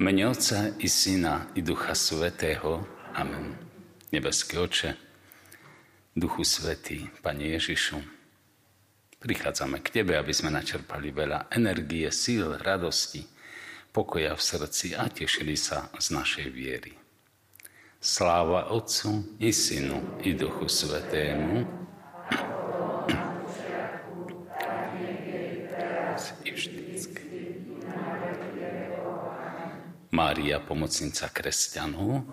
mene Otca i Syna i Ducha Svetého. Amen. Nebeský oče, Duchu Svetý, Pane Ježišu, prichádzame k Tebe, aby sme načerpali veľa energie, síl, radosti, pokoja v srdci a tešili sa z našej viery. Sláva Otcu i Synu i Duchu Svetému, Mária, pomocnica kresťanov,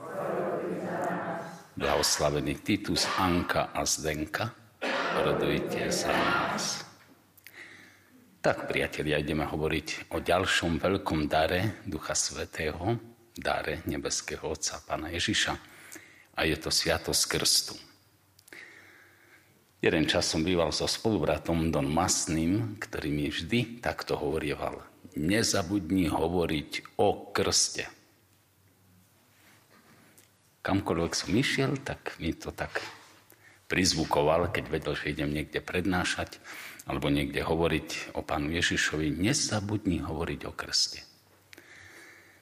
blahoslavený Titus, Anka a Zdenka, rodujte za nás. Tak, priatelia, ideme hovoriť o ďalšom veľkom dare Ducha Svetého, dare nebeského Otca, Pána Ježiša. A je to Sviatosť Krstu. Jeden čas som býval so spolubratom Don Masným, ktorý mi vždy takto hovorieval nezabudni hovoriť o krste. Kamkoľvek som išiel, tak mi to tak prizvukoval, keď vedel, že idem niekde prednášať alebo niekde hovoriť o pánu Ježišovi, nezabudni hovoriť o krste.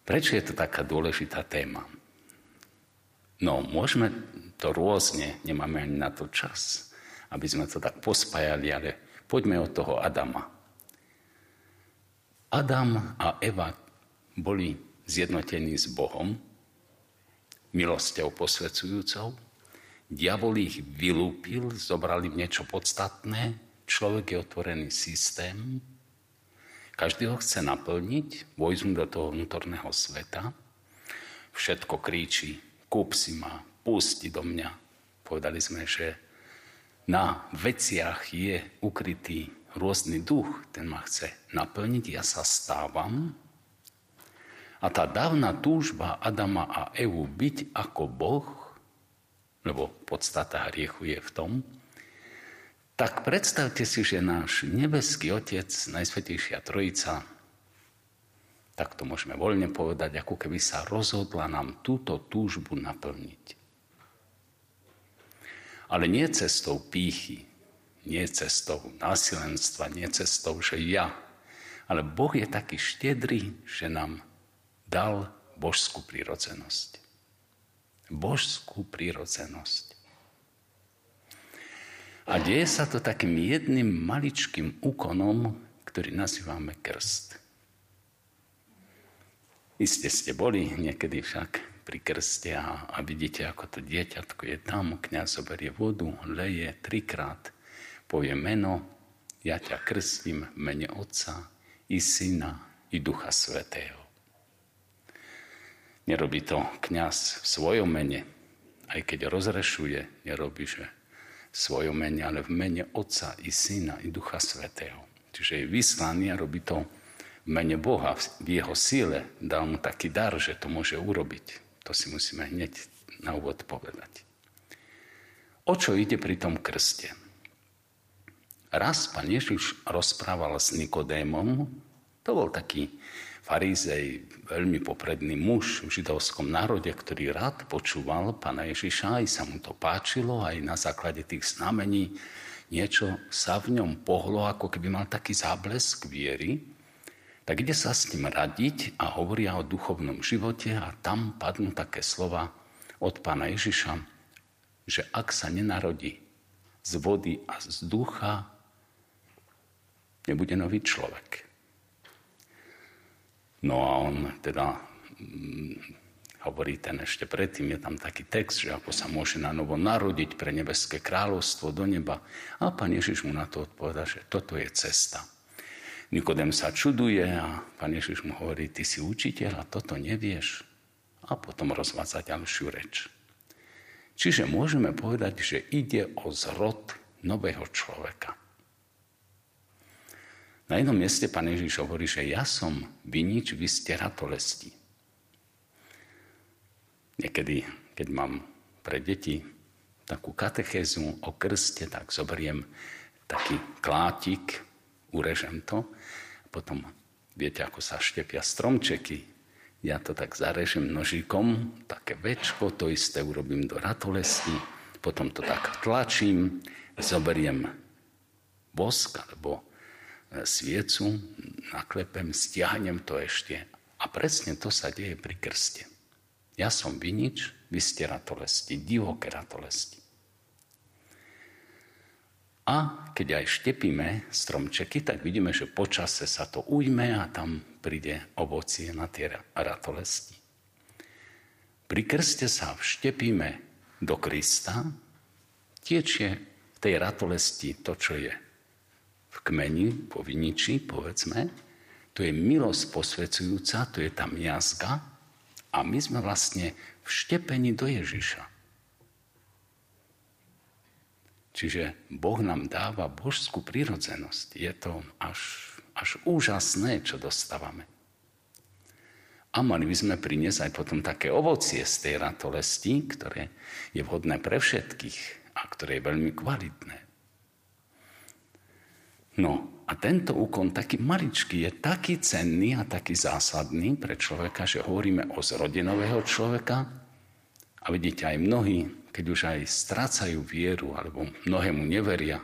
Prečo je to taká dôležitá téma? No, môžeme to rôzne, nemáme ani na to čas, aby sme to tak pospájali, ale poďme od toho Adama. Adam a Eva boli zjednotení s Bohom, milosťou posvedzujúcou. Diabol ich vylúpil, zobrali niečo podstatné, človek je otvorený systém, každý ho chce naplniť, vojsť do toho vnútorného sveta, všetko kríči, kúp si ma, pusti do mňa. Povedali sme, že na veciach je ukrytý rôzny duch, ten ma chce naplniť, ja sa stávam. A tá dávna túžba Adama a Evu byť ako Boh, lebo podstata hriechu je v tom, tak predstavte si, že náš nebeský Otec, Najsvetejšia Trojica, tak to môžeme voľne povedať, ako keby sa rozhodla nám túto túžbu naplniť. Ale nie cestou pýchy, nie cestou násilenstva, nie cestou, že ja. Ale Boh je taký štedrý, že nám dal božskú prírodzenosť. Božskú prírodzenosť. A deje sa to takým jedným maličkým úkonom, ktorý nazývame krst. Iste ste boli niekedy však pri krste a, a vidíte, ako to dieťatko je tam, kniaz zoberie vodu, leje trikrát povie meno, ja ťa krstím mene Otca i Syna i Ducha Svetého. Nerobí to kňaz v svojom mene, aj keď rozrešuje, nerobí, že v svojom mene, ale v mene Otca i Syna i Ducha Svetého. Čiže je vyslaný a robí to v mene Boha, v jeho síle. Dal mu taký dar, že to môže urobiť. To si musíme hneď na úvod povedať. O čo ide pri tom krste? Raz pán Ježiš rozprával s Nikodémom, to bol taký farizej, veľmi popredný muž v židovskom národe, ktorý rád počúval pána Ježiša, aj sa mu to páčilo, aj na základe tých znamení niečo sa v ňom pohlo, ako keby mal taký záblesk viery, tak ide sa s ním radiť a hovoria o duchovnom živote a tam padnú také slova od pána Ježiša, že ak sa nenarodí z vody a z ducha, nebude nový človek. No a on teda hm, hovorí ten ešte predtým, je tam taký text, že ako sa môže na novo narodiť pre nebeské kráľovstvo do neba. A pán Ježiš mu na to odpoveda, že toto je cesta. Nikodem sa čuduje a pán Ježiš mu hovorí, ty si učiteľ a toto nevieš. A potom rozvádza ďalšiu reč. Čiže môžeme povedať, že ide o zrod nového človeka. Na jednom mieste pán Ježiš hovorí, že ja som vinič, vy ste ratolesti. Niekedy, keď mám pre deti takú katechézu o krste, tak zoberiem taký klátik, urežem to, a potom viete, ako sa štepia stromčeky. Ja to tak zarežem nožikom, také väčko, to isté urobím do ratolesti, potom to tak tlačím, zoberiem bosk alebo sviecu, naklepem, stiahnem to ešte A presne to sa deje pri krste. Ja som vinič, vy ste ratolesti, divoké ratolesti. A keď aj štepíme stromčeky, tak vidíme, že počase sa to ujme a tam príde ovocie na tie ratolesti. Pri krste sa vštepíme do Krista, tiečie v tej ratolesti to, čo je kmeni, po viniči, povedzme, to je milosť posvedzujúca, to je tam jazga a my sme vlastne vštepení do Ježiša. Čiže Boh nám dáva božskú prírodzenosť. Je to až, až úžasné, čo dostávame. A mali by sme priniesť aj potom také ovocie z tej ratolesti, ktoré je vhodné pre všetkých a ktoré je veľmi kvalitné. No a tento úkon, taký maličký, je taký cenný a taký zásadný pre človeka, že hovoríme o zrodenového človeka. A vidíte, aj mnohí keď už aj strácajú vieru alebo mnohému neveria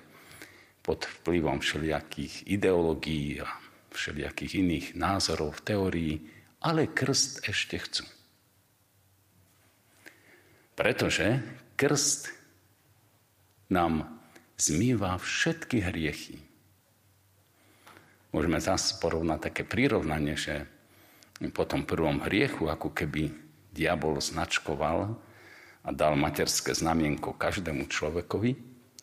pod vplyvom všelijakých ideológií a všelijakých iných názorov, teórií, ale krst ešte chcú. Pretože krst nám zmýva všetky hriechy. Môžeme zase porovnať také prirovnanie, že po tom prvom hriechu, ako keby diabol značkoval a dal materské znamienko každému človekovi,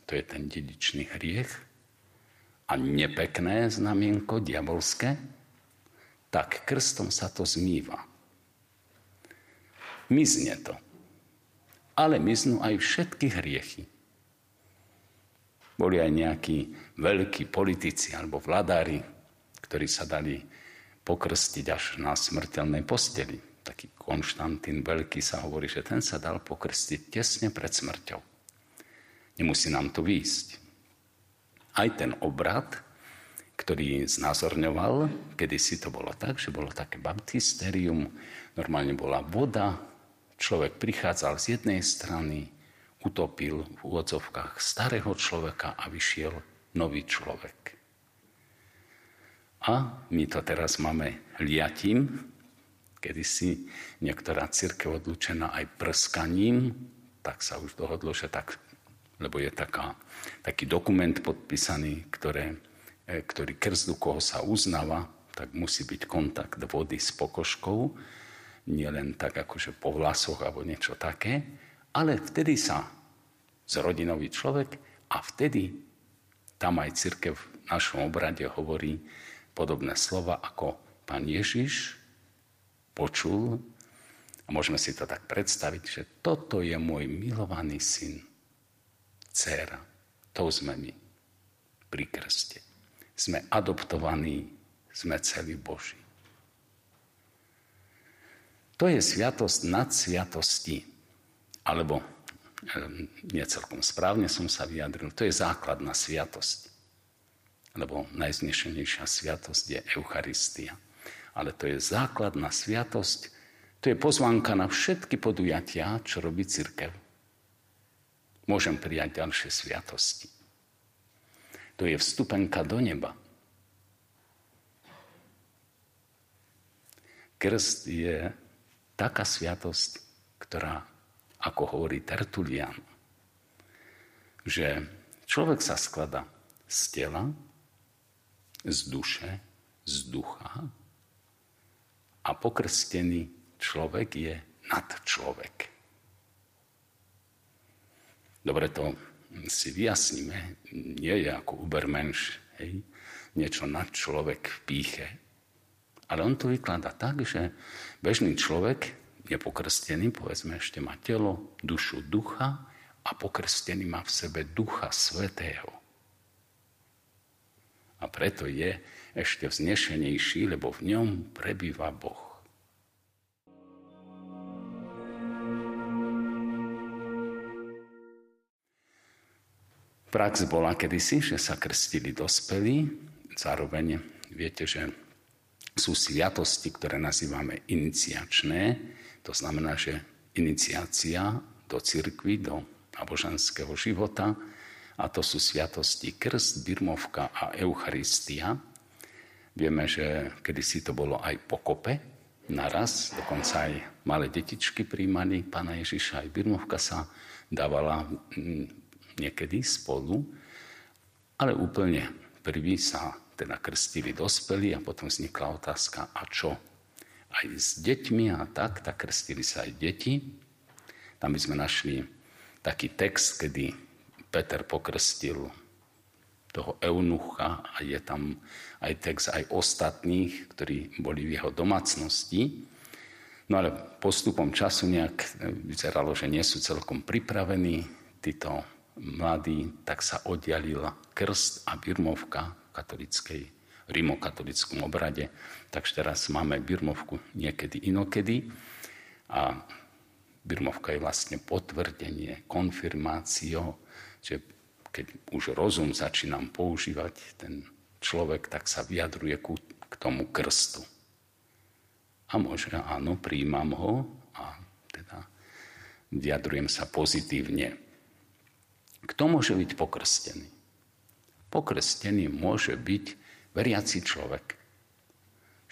to je ten dedičný hriech, a nepekné znamienko, diabolské, tak krstom sa to zmýva. Mizne to. Ale miznú aj všetky hriechy. Boli aj nejakí veľkí politici alebo vladári, ktorí sa dali pokrstiť až na smrteľnej posteli taký Konštantín Veľký sa hovorí, že ten sa dal pokrstiť tesne pred smrťou. Nemusí nám to výjsť. Aj ten obrad, ktorý znázorňoval, kedy si to bolo tak, že bolo také baptisterium, normálne bola voda, človek prichádzal z jednej strany, utopil v úvodzovkách starého človeka a vyšiel nový človek. A my to teraz máme liatím, kedy si niektorá církev odlučená aj prskaním, tak sa už dohodlo, že tak, lebo je taká, taký dokument podpísaný, ktoré, e, ktorý krzdu, koho sa uznáva, tak musí byť kontakt vody s pokožkou, nielen tak akože po vlasoch alebo niečo také, ale vtedy sa zrodinový človek a vtedy tam aj církev v našom obrade hovorí podobné slova ako pán Ježiš počul. A môžeme si to tak predstaviť, že toto je môj milovaný syn, dcéra. To sme my pri krste. Sme adoptovaní, sme celí Boží. To je sviatosť nad sviatosti. Alebo nie celkom správne som sa vyjadril, to je základná sviatosť. Lebo najznešenejšia sviatosť je Eucharistia ale to je základná sviatosť, to je pozvánka na všetky podujatia, čo robí církev. Môžem prijať ďalšie sviatosti. To je vstupenka do neba. Krst je taká sviatosť, ktorá, ako hovorí Tertulian, že človek sa sklada z tela, z duše, z ducha a pokrstený človek je nad človek. Dobre, to si vyjasníme. Nie je ako Ubermensch, hej? niečo nad človek v píche. Ale on to vykladá tak, že bežný človek je pokrstený, povedzme ešte má telo, dušu, ducha a pokrstený má v sebe ducha svetého. A preto je ešte vznešenejší, lebo v ňom prebýva Boh. Prax bola kedysi, že sa krstili dospelí, zároveň viete, že sú sviatosti, ktoré nazývame iniciačné, to znamená, že iniciácia do cirkvy, do náboženského života, a to sú sviatosti krst, birmovka a eucharistia. Vieme, že kedysi to bolo aj pokope, naraz, dokonca aj malé detičky príjmali pána Ježiša, aj birmovka sa dávala mm, niekedy spolu, ale úplne prvý sa teda krstili dospelí a potom vznikla otázka, a čo? Aj s deťmi a tak, tak krstili sa aj deti. Tam by sme našli taký text, kedy Peter pokrstil toho eunucha a je tam aj text aj ostatných, ktorí boli v jeho domácnosti. No ale postupom času nejak vyzeralo, že nie sú celkom pripravení títo mladí, tak sa oddialila krst a birmovka katolickej, rimokatolickom obrade. Takže teraz máme birmovku niekedy inokedy a birmovka je vlastne potvrdenie, konfirmáciou, že keď už rozum začínam používať, ten človek tak sa vyjadruje ku, k tomu krstu. A môže, áno, príjmam ho a teda vyjadrujem sa pozitívne. Kto môže byť pokrstený? Pokrstený môže byť veriaci človek.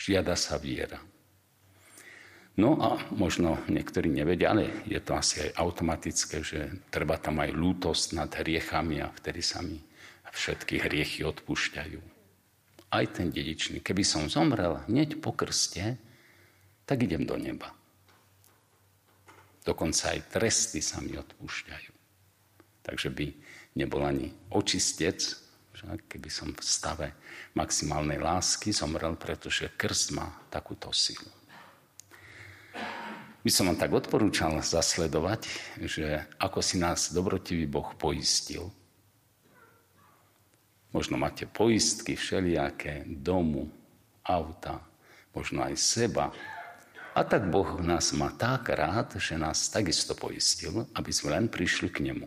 Žiada sa viera. No a možno niektorí nevedia, ale je to asi aj automatické, že treba tam aj lútosť nad hriechami a vtedy sa mi všetky hriechy odpúšťajú. Aj ten dedičný. Keby som zomrel hneď po krste, tak idem do neba. Dokonca aj tresty sa mi odpúšťajú. Takže by nebol ani očistec, keby som v stave maximálnej lásky zomrel, pretože krst má takúto silu by som vám tak odporúčal zasledovať, že ako si nás dobrotivý Boh poistil. Možno máte poistky všelijaké, domu, auta, možno aj seba. A tak Boh nás má tak rád, že nás takisto poistil, aby sme len prišli k Nemu.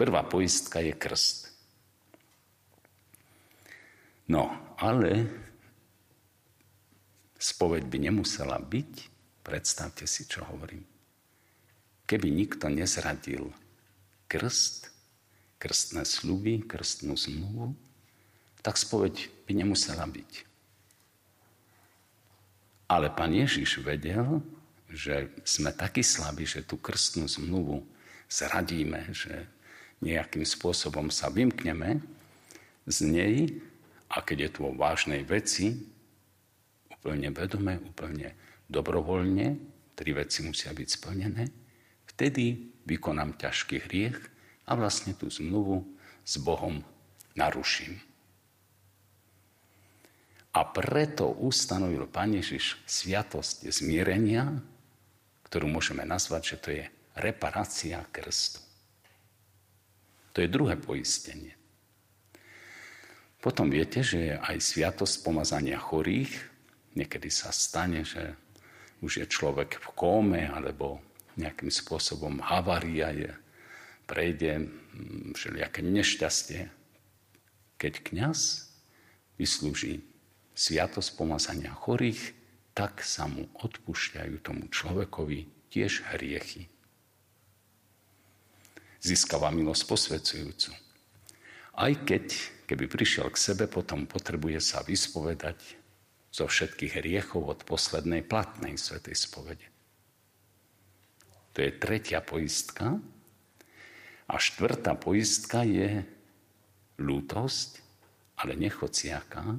Prvá poistka je krst. No, ale spoveď by nemusela byť, Predstavte si, čo hovorím. Keby nikto nezradil krst, krstné sluby, krstnú zmluvu, tak spoveď by nemusela byť. Ale pán Ježiš vedel, že sme takí slabí, že tú krstnú zmluvu zradíme, že nejakým spôsobom sa vymkneme z nej a keď je tu o vážnej veci, úplne vedome, úplne dobrovoľne, tri veci musia byť splnené, vtedy vykonám ťažký hriech a vlastne tú zmluvu s Bohom naruším. A preto ustanovil Pán Ježiš sviatosť zmierenia, ktorú môžeme nazvať, že to je reparácia krstu. To je druhé poistenie. Potom viete, že je aj sviatosť pomazania chorých. Niekedy sa stane, že už je človek v kóme alebo nejakým spôsobom havária je, prejde mm, všelijaké nešťastie. Keď kňaz vyslúži sviatosť pomazania chorých, tak sa mu odpúšťajú tomu človekovi tiež hriechy. Získava milosť posvedzujúcu. Aj keď, keby prišiel k sebe, potom potrebuje sa vyspovedať zo všetkých hriechov od poslednej platnej svetej spovede. To je tretia poistka. A štvrtá poistka je lútosť, ale nechociaká,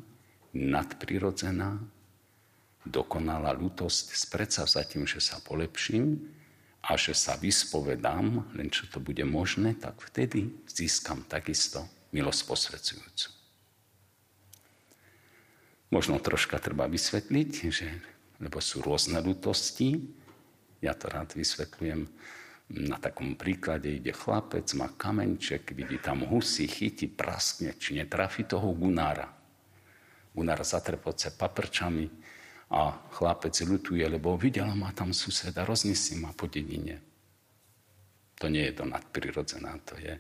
nadprirodzená, dokonalá lútosť s predsavzatím, že sa polepším a že sa vyspovedám, len čo to bude možné, tak vtedy získam takisto milosť posvedzujúcu. Možno troška treba vysvetliť, že, lebo sú rôzne lutosti. Ja to rád vysvetľujem na takom príklade. Ide chlapec, má kamenček, vidí tam husy, chytí, praskne, či netrafi toho gunára. Gunár zatrpoce paprčami a chlapec ľutuje, lebo videl ma tam suseda, roznesie ma po dedine. To nie je to nadprirodzená, to je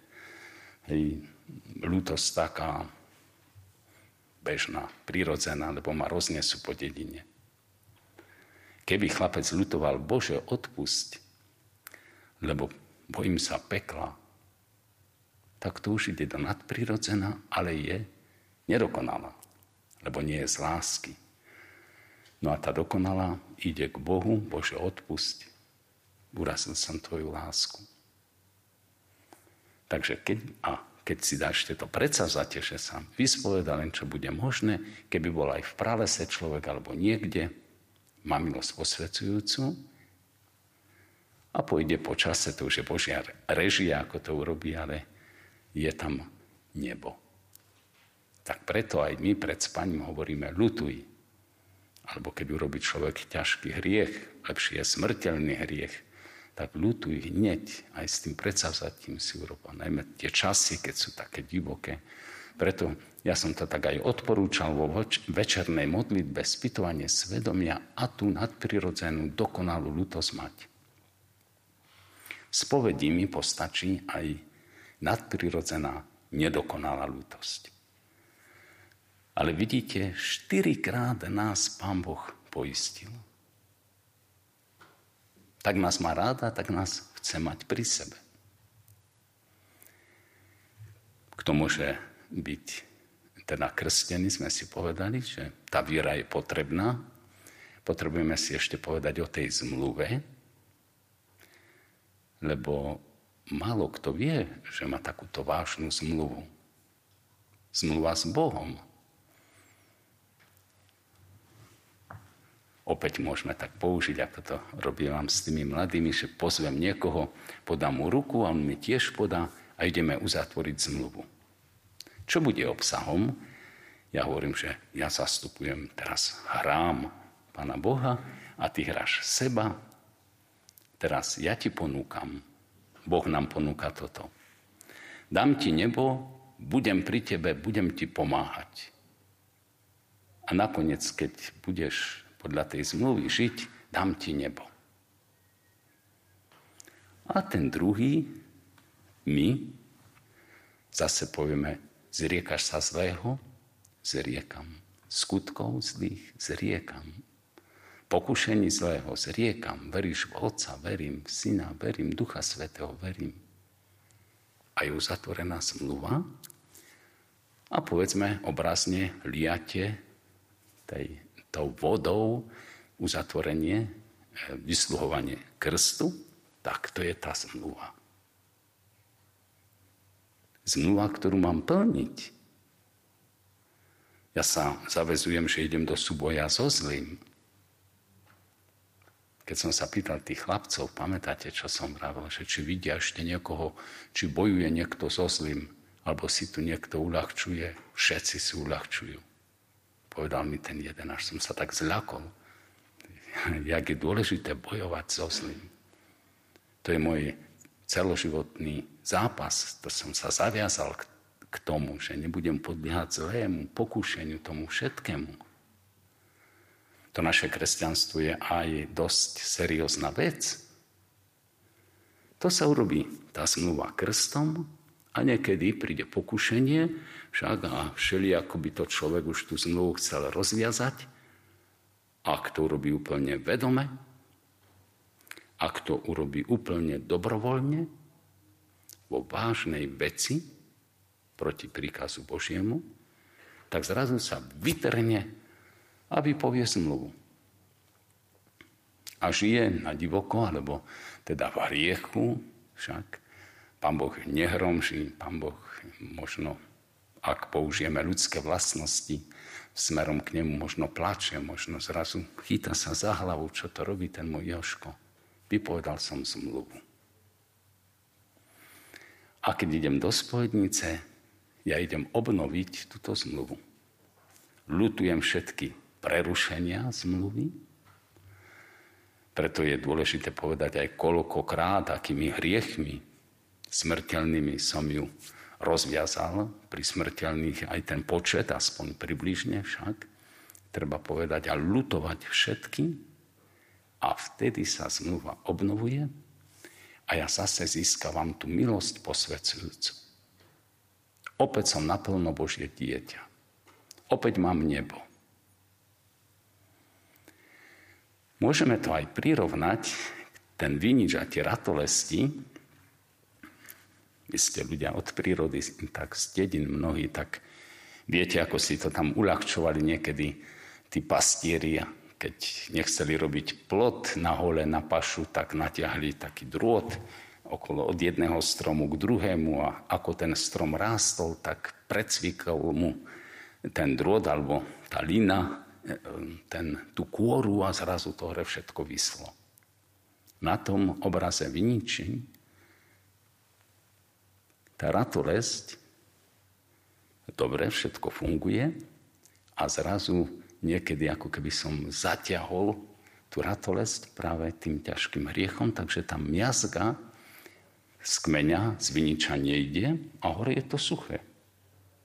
hej, ľutosť taká bežná, prirodzená, lebo ma roznesú po dedine. Keby chlapec lutoval, Bože, odpusť, lebo bojím sa pekla, tak to už ide do nadprirodzená, ale je nedokonalá, lebo nie je z lásky. No a tá dokonalá ide k Bohu, Bože, odpusť. Urazil som tvoju lásku. Takže keď, a keď si dáš tieto predsavzatie, že sa vyspoveda len, čo bude možné, keby bol aj v pralese človek alebo niekde, má milosť posvedzujúcu a pôjde po čase, to už je Božia režia, ako to urobí, ale je tam nebo. Tak preto aj my pred spaním hovoríme lutuj. Alebo keď urobí človek ťažký hriech, lepší je smrteľný hriech, tak lutuj hneď aj s tým predsavzatím si urobil. Najmä tie časy, keď sú také divoké. Preto ja som to tak aj odporúčal vo večernej modlitbe spytovanie svedomia a tú nadprirodzenú dokonalú lutosť mať. Spovedí mi postačí aj nadprirodzená nedokonalá lutosť. Ale vidíte, štyrikrát nás Pán Boh poistil. Tak nás má ráda, tak nás chce mať pri sebe. Kto môže byť teda krstený, sme si povedali, že tá viera je potrebná. Potrebujeme si ešte povedať o tej zmluve, lebo málo kto vie, že má takúto vážnu zmluvu. Zmluva s Bohom. Opäť môžeme tak použiť, ako to robím s tými mladými, že pozvem niekoho, podám mu ruku a on mi tiež podá a ideme uzatvoriť zmluvu. Čo bude obsahom? Ja hovorím, že ja zastupujem teraz hrám Pána Boha a ty hráš seba. Teraz ja ti ponúkam Boh nám ponúka toto. Dám ti nebo, budem pri tebe, budem ti pomáhať. A nakoniec, keď budeš podľa tej zmluvy žiť, dám ti nebo. A ten druhý, my, zase povieme, zriekaš sa zlého, zriekam. Skutkov zlých, zriekam pokušení zlého zriekam, veríš v Otca, verím v Syna, verím Ducha Svetého, verím. A je uzatvorená zmluva a povedzme obrazne liate tej, tou vodou uzatvorenie, e, vysluhovanie krstu, tak to je tá zmluva. Zmluva, ktorú mám plniť. Ja sa zavezujem, že idem do súboja so zlým, keď som sa pýtal tých chlapcov, pamätáte, čo som vravel, že či vidia ešte niekoho, či bojuje niekto so zlým, alebo si tu niekto uľahčuje, všetci si uľahčujú. Povedal mi ten jeden, až som sa tak zľakol, jak je dôležité bojovať so zlým. To je môj celoživotný zápas, to som sa zaviazal k, k tomu, že nebudem podbiehať zlému, pokúšeniu, tomu všetkému to naše kresťanstvo je aj dosť seriózna vec. To sa urobí tá zmluva krstom a niekedy príde pokušenie, však a všeli ako by to človek už tú zmluvu chcel rozviazať, ak to urobí úplne vedome, ak to urobí úplne dobrovoľne, vo vážnej veci proti príkazu Božiemu, tak zrazu sa vytrne a vypovie zmluvu. A žije na divoko, alebo teda v hriechu, však pán Boh nehromží, pán Boh možno, ak použijeme ľudské vlastnosti, smerom k nemu možno plače, možno zrazu chyta sa za hlavu, čo to robí ten môj Joško. Vypovedal som zmluvu. A keď idem do spovednice, ja idem obnoviť túto zmluvu. Lutujem všetky prerušenia zmluvy. Preto je dôležité povedať aj koľkokrát, akými hriechmi smrteľnými som ju rozviazal. Pri smrteľných aj ten počet, aspoň približne však. Treba povedať a lutovať všetky. A vtedy sa zmluva obnovuje a ja zase získavam tú milosť posvedzujúcu. Opäť som naplno Božie dieťa. Opäť mám nebo. Môžeme to aj prirovnať, ten vinič a tie ratolesti, vy ste ľudia od prírody, tak z dedin mnohí, tak viete, ako si to tam uľahčovali niekedy tí pastieri keď nechceli robiť plot na hole, na pašu, tak natiahli taký drôt okolo od jedného stromu k druhému a ako ten strom rástol, tak predsvíkal mu ten drôt alebo tá lina, e, ten, tú kôru a zrazu to hore všetko vyslo. Na tom obraze vyničí tá ratolesť, dobre, všetko funguje a zrazu niekedy ako keby som zaťahol tú ratolesť práve tým ťažkým hriechom, takže tá miazga z kmeňa, z viniča nejde a hore je to suché.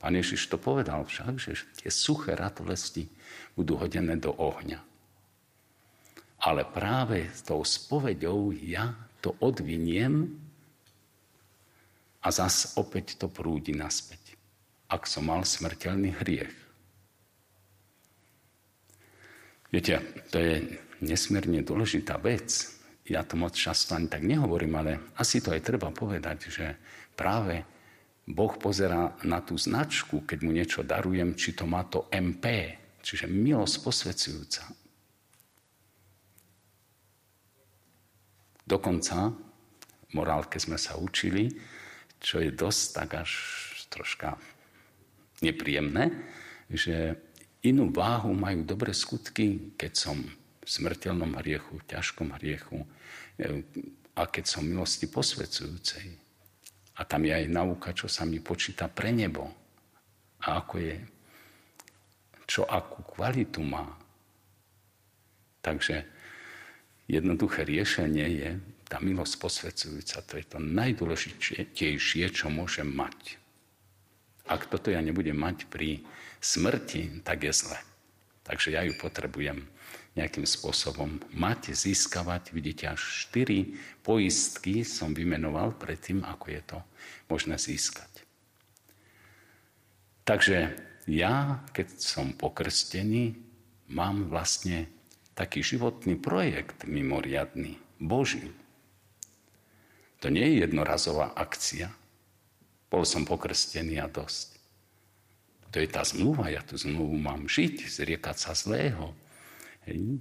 Pán Ježiš to povedal však, že tie suché ratolesti budú hodené do ohňa. Ale práve s tou spoveďou ja to odviniem a zas opäť to prúdi naspäť. Ak som mal smrteľný hriech, Viete, to je nesmierne dôležitá vec. Ja to moc často ani tak nehovorím, ale asi to aj treba povedať, že práve Boh pozera na tú značku, keď mu niečo darujem, či to má to MP, čiže milosť posvedzujúca. Dokonca morálke sme sa učili, čo je dosť tak až troška nepríjemné, že Inú váhu majú dobré skutky, keď som v smrteľnom hriechu, v ťažkom hriechu e, a keď som milosti posvedzujúcej. A tam je aj nauka, čo sa mi počíta pre nebo. A ako je, čo akú kvalitu má. Takže jednoduché riešenie je tá milosť posvedzujúca. To je to najdôležitejšie, čo môžem mať. Ak toto ja nebudem mať pri smrti, tak je zle. Takže ja ju potrebujem nejakým spôsobom mať, získavať. Vidíte, až štyri poistky som vymenoval predtým, ako je to možné získať. Takže ja, keď som pokrstený, mám vlastne taký životný projekt mimoriadný, Boží. To nie je jednorazová akcia. Bol som pokrstený a dosť. To je tá zmluva, ja tú zmluvu mám žiť, zriekať sa zlého. Hej.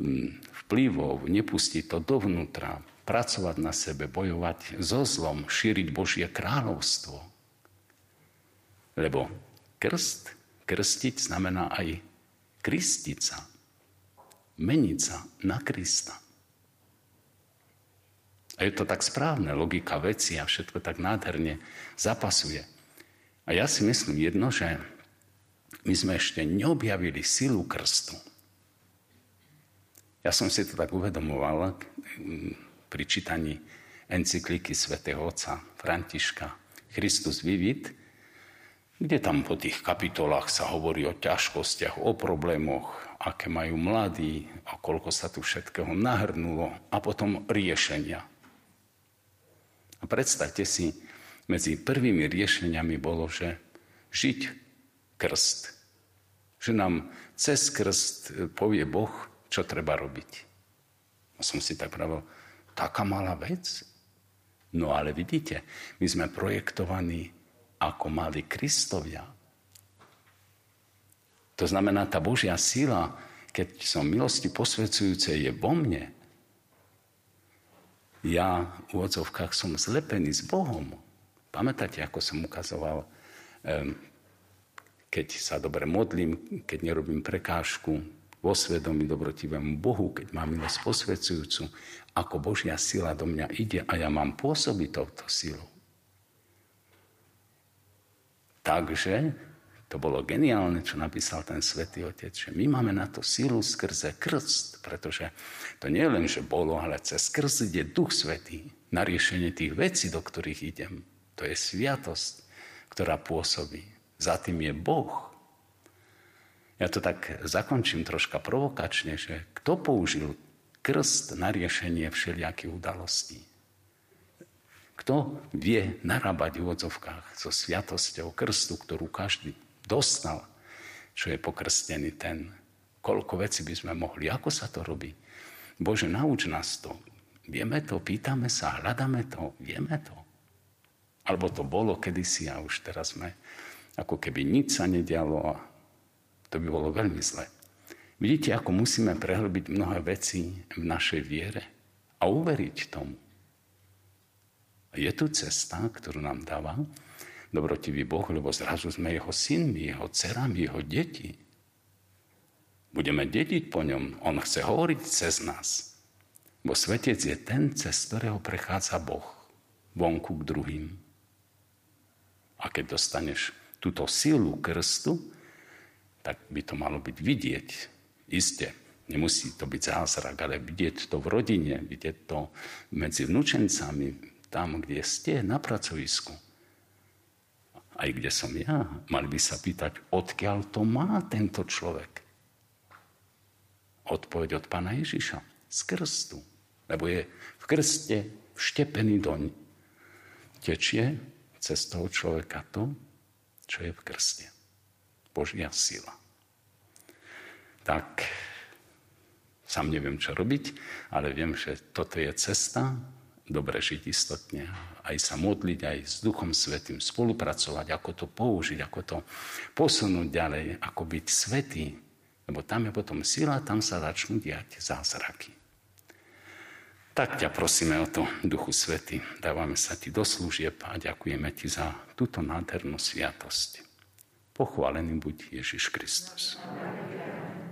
Mm, vplyvov, nepustiť to dovnútra, pracovať na sebe, bojovať so zlom, šíriť Božie kráľovstvo. Lebo krst, krstiť znamená aj kristiť sa, meniť sa na Krista. A je to tak správne, logika veci a všetko tak nádherne zapasuje. A ja si myslím jedno, že my sme ešte neobjavili silu krstu. Ja som si to tak uvedomoval mm, pri čítaní encykliky svätého Otca Františka Christus Vivit, kde tam po tých kapitolách sa hovorí o ťažkostiach, o problémoch, aké majú mladí a koľko sa tu všetkého nahrnulo a potom riešenia. A predstavte si, medzi prvými riešeniami bolo, že žiť krst. Že nám cez krst povie Boh, čo treba robiť. A som si tak pravil, taká malá vec? No ale vidíte, my sme projektovaní ako mali Kristovia. To znamená, tá Božia sila, keď som milosti posvedzujúce, je vo mne. Ja v odzovkách som zlepený s Bohom. Pamätáte, ako som ukazoval, keď sa dobre modlím, keď nerobím prekážku vo svedomí dobrotivému Bohu, keď mám milosť posvedzujúcu, ako Božia sila do mňa ide a ja mám pôsobiť touto silou. Takže to bolo geniálne, čo napísal ten svätý Otec, že my máme na to silu skrze krst, pretože to nie len, že bolo, ale cez krst ide Duch Svetý na riešenie tých vecí, do ktorých idem. To je sviatosť, ktorá pôsobí. Za tým je Boh. Ja to tak zakončím troška provokačne, že kto použil krst na riešenie všelijakých udalostí? Kto vie narábať v úvodzovkách so sviatosťou krstu, ktorú každý dostal, čo je pokrstený ten? Koľko vecí by sme mohli? Ako sa to robí? Bože, nauč nás to. Vieme to, pýtame sa, hľadáme to, vieme to. Alebo to bolo kedysi a už teraz sme, ako keby nič sa nedialo a to by bolo veľmi zle. Vidíte, ako musíme prehlbiť mnohé veci v našej viere a uveriť tomu. Je tu cesta, ktorú nám dáva dobrotivý Boh, lebo zrazu sme jeho synmi, jeho dcerami, jeho deti. Budeme dediť po ňom. On chce hovoriť cez nás. Bo svetec je ten, cez ktorého prechádza Boh vonku k druhým. A keď dostaneš túto silu krstu, tak by to malo byť vidieť. Isté, nemusí to byť zázrak, ale vidieť to v rodine, vidieť to medzi vnúčencami, tam, kde ste, na pracovisku. Aj kde som ja, mali by sa pýtať, odkiaľ to má tento človek. Odpoveď od pána Ježiša. Z krstu. Lebo je v krste vštepený doň. Tečie cez toho človeka to, čo je v krste. Božia sila. Tak sám neviem, čo robiť, ale viem, že toto je cesta, dobre žiť istotne, aj sa modliť, aj s Duchom Svetým spolupracovať, ako to použiť, ako to posunúť ďalej, ako byť svetý. Lebo tam je potom sila, tam sa začnú diať zázraky. Tak ťa prosíme o to, Duchu Svety, dávame sa ti do služieb a ďakujeme ti za túto nádhernú sviatosť. Pochválený buď Ježiš Kristus. Amen.